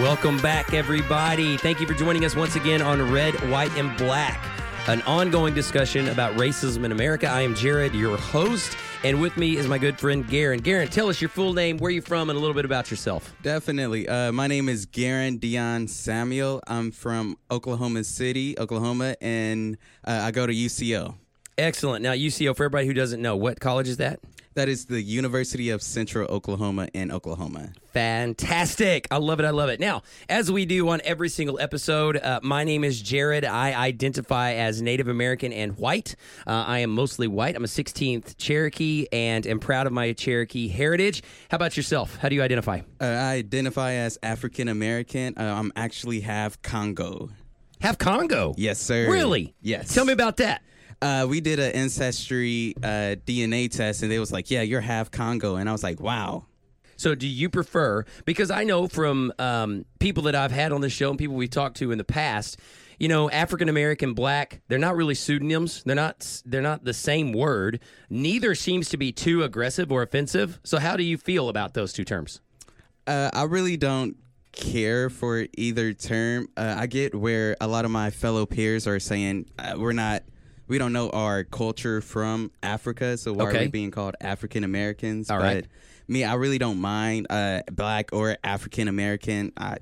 Welcome back, everybody. Thank you for joining us once again on Red, White, and Black, an ongoing discussion about racism in America. I am Jared, your host, and with me is my good friend Garen. Garen, tell us your full name, where you're from, and a little bit about yourself. Definitely. Uh, my name is Garen Dion Samuel. I'm from Oklahoma City, Oklahoma, and uh, I go to UCO. Excellent. Now, UCO, for everybody who doesn't know, what college is that? That is the University of Central Oklahoma in Oklahoma. Fantastic. I love it. I love it. Now, as we do on every single episode, uh, my name is Jared. I identify as Native American and white. Uh, I am mostly white. I'm a 16th Cherokee and am proud of my Cherokee heritage. How about yourself? How do you identify? Uh, I identify as African American. Uh, I'm actually half Congo. Half Congo? Yes, sir. Really? Yes. Tell me about that. Uh, we did an ancestry uh, DNA test, and they was like, "Yeah, you're half Congo," and I was like, "Wow." So, do you prefer? Because I know from um, people that I've had on the show and people we've talked to in the past, you know, African American, Black, they're not really pseudonyms. They're not. They're not the same word. Neither seems to be too aggressive or offensive. So, how do you feel about those two terms? Uh, I really don't care for either term. Uh, I get where a lot of my fellow peers are saying uh, we're not we don't know our culture from Africa, so why Okay. are we being called African Americans? All but right. me, I really don't mind uh, black or African American. I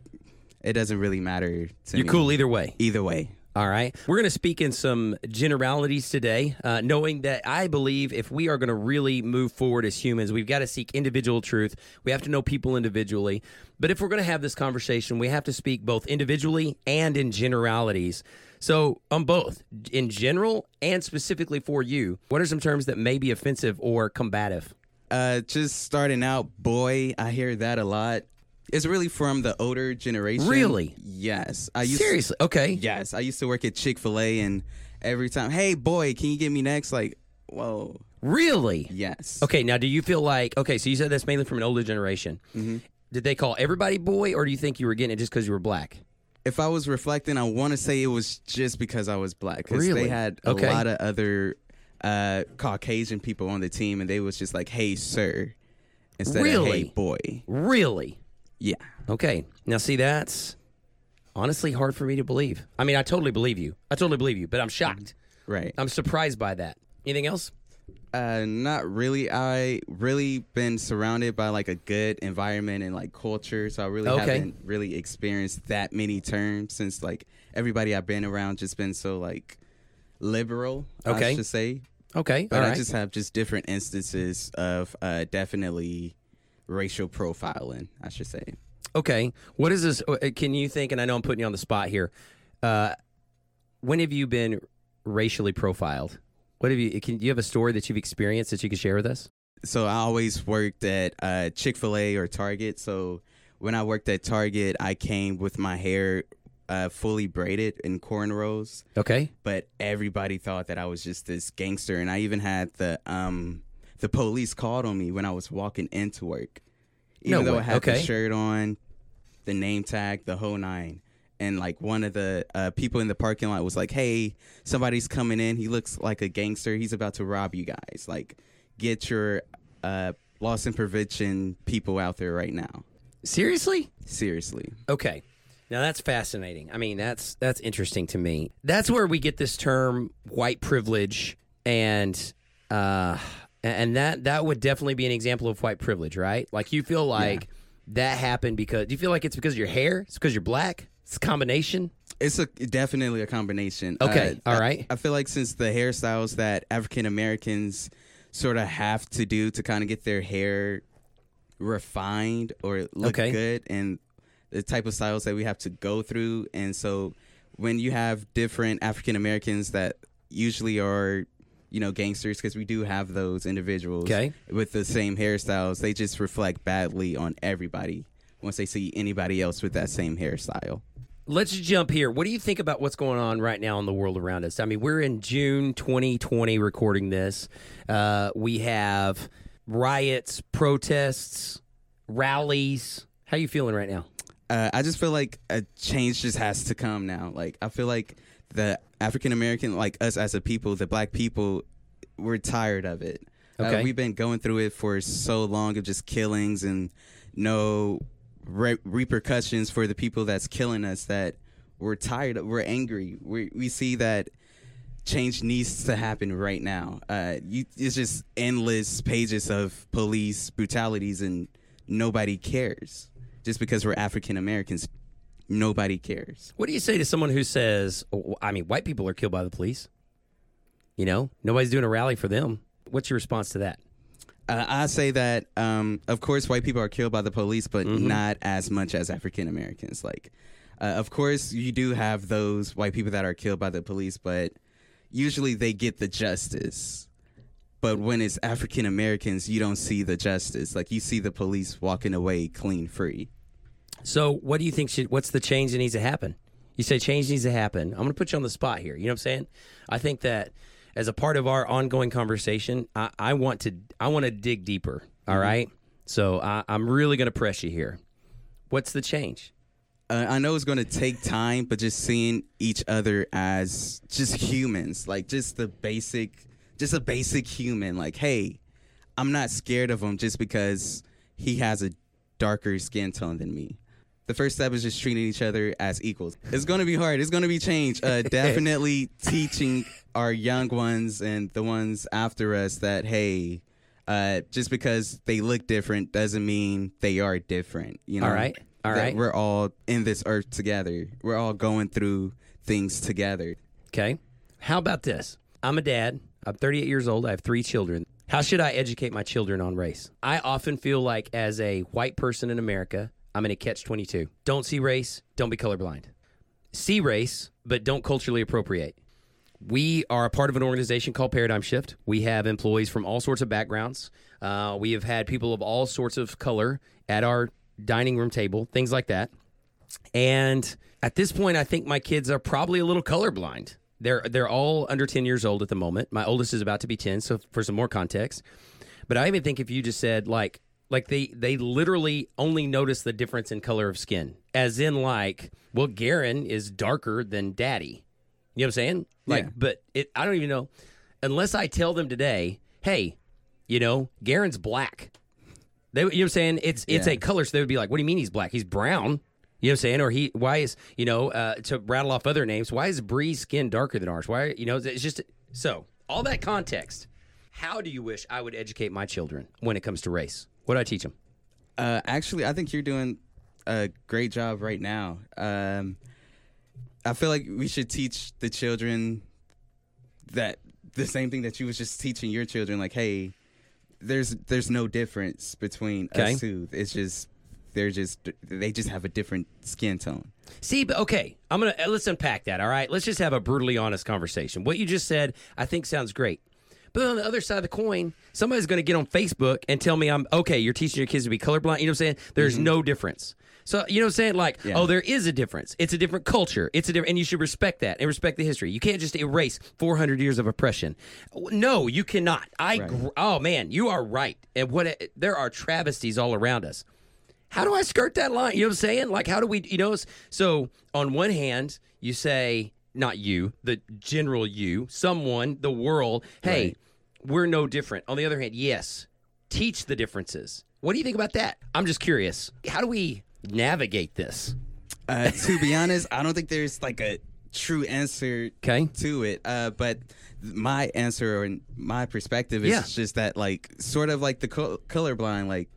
It doesn't really matter to You're me. cool either way. Either way. All right. We're going to speak in some generalities today, uh, knowing that I believe if we are going to really move forward as humans, we've got to seek individual truth. We have to know people individually. But if we're going to have this conversation, we have to speak both individually and in generalities. So, on both, in general and specifically for you, what are some terms that may be offensive or combative? Uh, just starting out, boy, I hear that a lot. It's really from the older generation. Really? Yes. I used Seriously? Okay. Yes, I used to work at Chick Fil A, and every time, hey boy, can you get me next? Like, whoa, Really? yes. Okay, now do you feel like okay? So you said that's mainly from an older generation. Mm-hmm. Did they call everybody boy, or do you think you were getting it just because you were black? If I was reflecting, I want to say it was just because I was black. Because Really? they had a Okay. lot of other uh, Caucasian people on the team, and they was just like, hey sir, instead of hey boy. Really? Yeah. Okay. Now see, that's honestly hard for me to believe. I mean, I totally believe you. I totally believe you, but I'm shocked. Right. I'm surprised by that. Anything else? Uh, not really. I really been surrounded by like a good environment and like culture, so I really Okay. haven't really experienced that many terms since like everybody I've been around just been so like liberal. Okay. I should say. Okay. But I just have just different instances of uh, definitely racial profiling. I should say. Okay. What is this? uh, Can you think? And I know I'm putting you on the spot here. Uh, when have you been racially profiled? What have you? Can do you have a story that you've experienced that you can share with us? So I always worked at uh, Chick Fil A or Target. So when I worked at Target, I came with my hair uh, fully braided in cornrows. Okay. But everybody thought that I was just this gangster, and I even had the um the police called on me when I was walking into work, even No though way. I had Okay. the shirt on, the name tag, the whole nine. And like one of the uh, people in the parking lot was like, "Hey, somebody's coming in. He looks like a gangster. He's about to rob you guys. Like, get your uh, loss and prevention people out there right now. Seriously? Seriously. Okay. Now that's fascinating. I mean, that's that's interesting to me. That's where we get this term white privilege and uh and that that would definitely be an example of white privilege, right? Like you feel like that happened because do you feel like it's because of your hair? It's because you're black? It's a combination? It's a definitely a combination. Okay, Uh, all I- I, feel like since the hairstyles that African Americans sort of have to do to kind of get their hair refined or look Okay. good, and the type of styles that we have to go through, and so when you have different African Americans that usually are you know gangsters because we do have those individuals Okay. with the same hairstyles they just reflect badly on everybody once they see anybody else with that same hairstyle Let's jump here. What do you think about what's going on right now in the world around us? I mean, we're in June 2020 recording this. Uh, we have riots, protests, rallies. How you feeling right now? uh, I just feel like a change just has to come now. Like I feel like the African American, like us as a people, the black people, we're tired of it. Okay. Uh, we've been going through it for so long of just killings and no re- repercussions for the people that's killing us that we're tired we're angry. We we see that change needs to happen right now. Uh, you, it's just endless pages of police brutalities and nobody cares. Just because we're African Americans, nobody cares. What do you say to someone who says, I mean, white people are killed by the police? You know, nobody's doing a rally for them. What's your response to that? Uh, I say that, um, of course, white people are killed by the police, but not as much as African Americans. Like, uh, of course, you do have those white people that are killed by the police, but usually they get the justice. But when it's African Americans, you don't see the justice. Like, you see the police walking away clean free. So, what do you think should? What's the change that needs to happen? You say change needs to happen. I'm going to put you on the spot here. You know what I'm saying? I think that as a part of our ongoing conversation, I, I want to I want to dig deeper. all right. So I, I'm really going to press you here. What's the change? uh, I know it's going to take time, but just seeing each other as just humans, like just the basic, just a basic human. Like, hey, I'm not scared of him just because he has a darker skin tone than me. The first step is just treating each other as equals. It's going to be hard. It's going to be change. Uh, definitely teaching our young ones and the ones after us that hey, uh, just because they look different doesn't mean they are different. You know. All right. All that right. We're all in this earth together. We're all going through things together. Okay. How about this? I'm a dad. I'm 38 years old. I have three children. How should I educate my children on race? I often feel like, as a white person in America, I'm in a catch 22. Don't see race, don't be colorblind. See race, but don't culturally appropriate. We are a part of an organization called Paradigm Shift. We have employees from all sorts of backgrounds. Uh, we have had people of all sorts of color at our dining room table, things like that. And at this point, I think my kids are probably a little colorblind. They're they're all under ten years old at the moment. My oldest is about to be ten. So for some more context, but I even think if you just said like like they they literally only notice the difference in color of skin, as in like, well, Garen is darker than Daddy. You know what I'm saying? Like, Yeah. but it I don't even know unless I tell them today, hey, you know, Garen's black. They, you know what I'm saying? It's it's Yeah. a color, so they would be like, "What do you mean he's black? He's brown." You know what I'm saying? Or he, why is you know uh, to rattle off other names? Why is Bree's skin darker than ours? Why you know it's just so all that context. How do you wish I would educate my children when it comes to race? What do I teach them? Uh, actually, I think you're doing a great job right now. Um, I feel like we should teach the children that the same thing that you was just teaching your children. Like, hey, there's there's no difference between Okay. us two. It's just they're just they just have a different skin tone. See, but okay, I'm gonna uh, let's unpack that. All right, let's just have a brutally honest conversation. What you just said, I think, sounds great. But on the other side of the coin, somebody's going to get on Facebook and tell me I'm okay. You're teaching your kids to be colorblind. You know what I'm saying? There's mm-hmm. no difference. So you know what I'm saying? Like, Yeah. oh, there is a difference. It's a different culture. It's a different, and you should respect that and respect the history. You can't just erase 400 years of oppression. No, you cannot. I. Right. gr- Oh man, you are right. And what there are travesties all around us how do I skirt that line? You know what I'm saying? Like, how do we, you know? So, on one hand, you say, not you, the general you, someone, the world, hey, Right. We're no different. On the other hand, yes, teach the differences. What do you think about that? I'm just curious. How do we navigate this? Uh, to be honest, I don't think there's like a true answer Okay. to it. Uh, but my answer or my perspective is Yeah. just that, like, sort of like the col- colorblind. Like,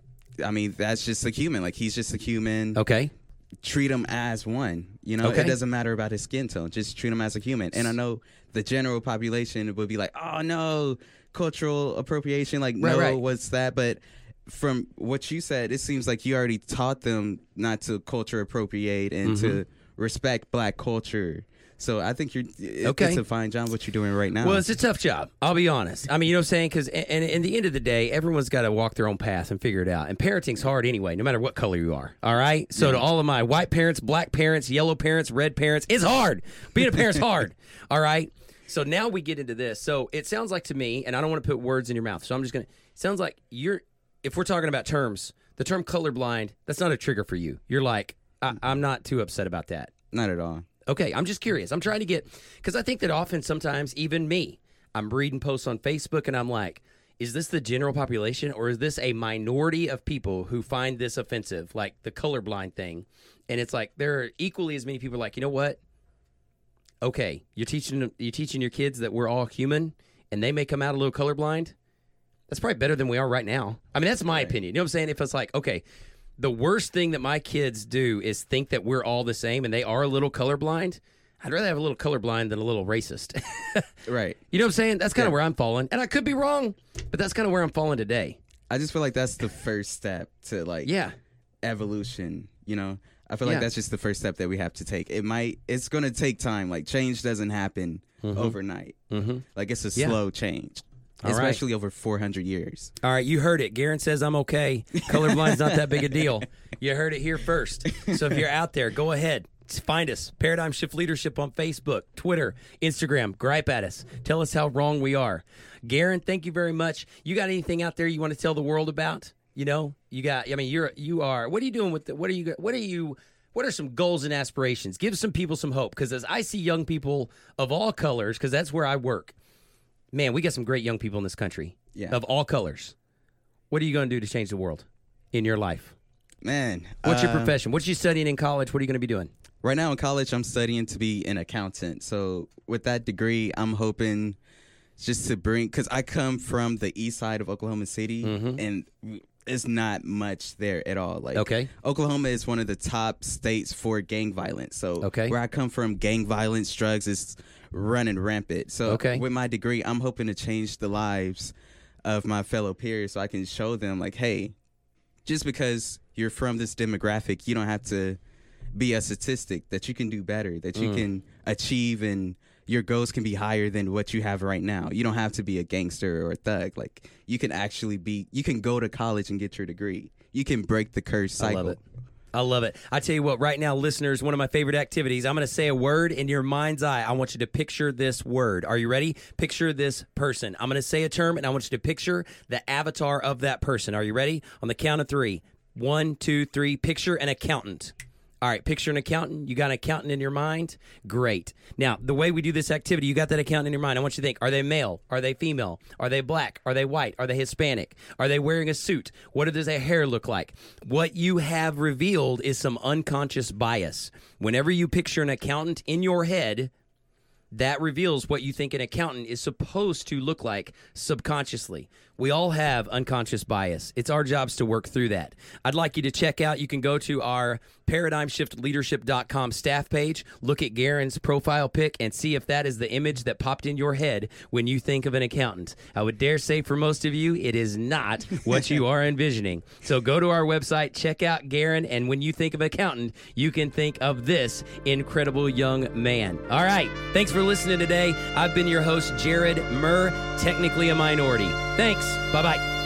I mean, that's just a human. Like, he's just a human. Okay. Treat him as one. You know, Okay. it doesn't matter about his skin tone. Just treat him as a human. And I know the general population would be like, "Oh no, cultural appropriation." Like, Right, no, right. what's that? But from what you said, it seems like you already taught them not to culture appropriate and to Mm-hmm. respect black culture. So I think you're it- Okay. It's a fine job what you're doing right now. Well, it's a tough job. I'll be honest. I mean, you know what I'm saying? Because, and, and in the end of the day, everyone's got to walk their own path and figure it out. And parenting's hard anyway, no matter what color you are. All right. So to all of my white parents, black parents, yellow parents, red parents, it's hard. Being a parent's hard. All right. So now we get into this. So it sounds like to me, and I don't want to put words in your mouth. So I'm just gonna. Sounds like you're. If we're talking about terms, the term colorblind, that's not a trigger for you. You're like, I, I'm not too upset about that. not at all. Okay, I'm just curious. I'm trying to get because I think that often, sometimes, even me, I'm reading posts on Facebook and I'm like, is this the general population or is this a minority of people who find this offensive, like the colorblind thing? And it's like there are equally as many people like, you know what? Okay, you're teaching you're teaching your kids that we're all human, and they may come out a little colorblind. That's probably better than we are right now. I mean, that's my opinion. You know what I'm saying? If it's like, okay, the worst thing that my kids do is think that we're all the same and they are a little colorblind. I'd rather have a little colorblind than a little racist. Right. you know what I'm saying? That's kind of Yeah. where I'm falling. And I could be wrong, but that's kind of where I'm falling today. I just feel like that's the first step to like Yeah. evolution. You know, I feel like Yeah. that's just the first step that we have to take. It might. It's going to take time. Like change doesn't happen overnight. Mm-hmm. Like it's a Yeah. slow change, All right. especially over 400 years. All right, you heard it. Garen says I'm okay. Colorblind's not that big a deal. You heard it here first. So if you're out there, go ahead. Find us. Paradigm Shift Leadership on Facebook, Twitter, Instagram. Gripe at us. Tell us how wrong we are. Garen, thank you very much. You got anything out there you want to tell the world about? You know, you got. I mean, you're you are. What are you doing with the? What are you? What are you? What are some goals and aspirations? Give some people some hope because as I see young people of all colors, because that's where I work. Man, we got some great young people in this country Yeah. of all colors. What are you going to do to change the world in your life? Man, What's your uh, profession? What you studying in college? What are you going to be doing? Right now in college, I'm studying to be an accountant. So with that degree, I'm hoping just to bring because I come from the east side of Oklahoma City, and it's not much there at all. Like Okay. Oklahoma is one of the top states for gang violence. So Okay. where I come from, gang violence, drugs is running rampant. So Okay. with my degree, I'm hoping to change the lives of my fellow peers, so I can show them like, hey, just because you're from this demographic, you don't have to be a statistic. That you can do better. That Mm. you can achieve and. Your goals can be higher than what you have right now. You don't have to be a gangster or a thug. Like you can actually be. You can go to college and get your degree. You can break the curse cycle. I love it. I love it. I tell you what, right now, listeners, one of my favorite activities. I'm going to say a word in your mind's eye. I want you to picture this word. Are you ready? Picture this person. I'm going to say a term, and I want you to picture the avatar of that person. Are you ready? On the count of three. One, two, three. Picture an accountant. All right, picture an accountant. You got an accountant in your mind? Great. Now, the way we do this activity, you got that accountant in your mind. I want you to think are they male? Are they female? Are they black? Are they white? Are they Hispanic? Are they wearing a suit? What does their hair look like? What you have revealed is some unconscious bias. Whenever you picture an accountant in your head, that reveals what you think an accountant is supposed to look like subconsciously. We all have unconscious bias. It's our jobs to work through that. I'd like you to check out, you can go to our paradigmshiftleadership.com staff page, look at Garen's profile pic, and see if that is the image that popped in your head when you think of an accountant. I would dare say for most of you, it is not what you are envisioning. So go to our website, check out Garen, and when you think of accountant, you can think of this incredible young man. All right. Thanks for listening today. I've been your host, Jared Murr, technically a minority. Thanks. Bye bye.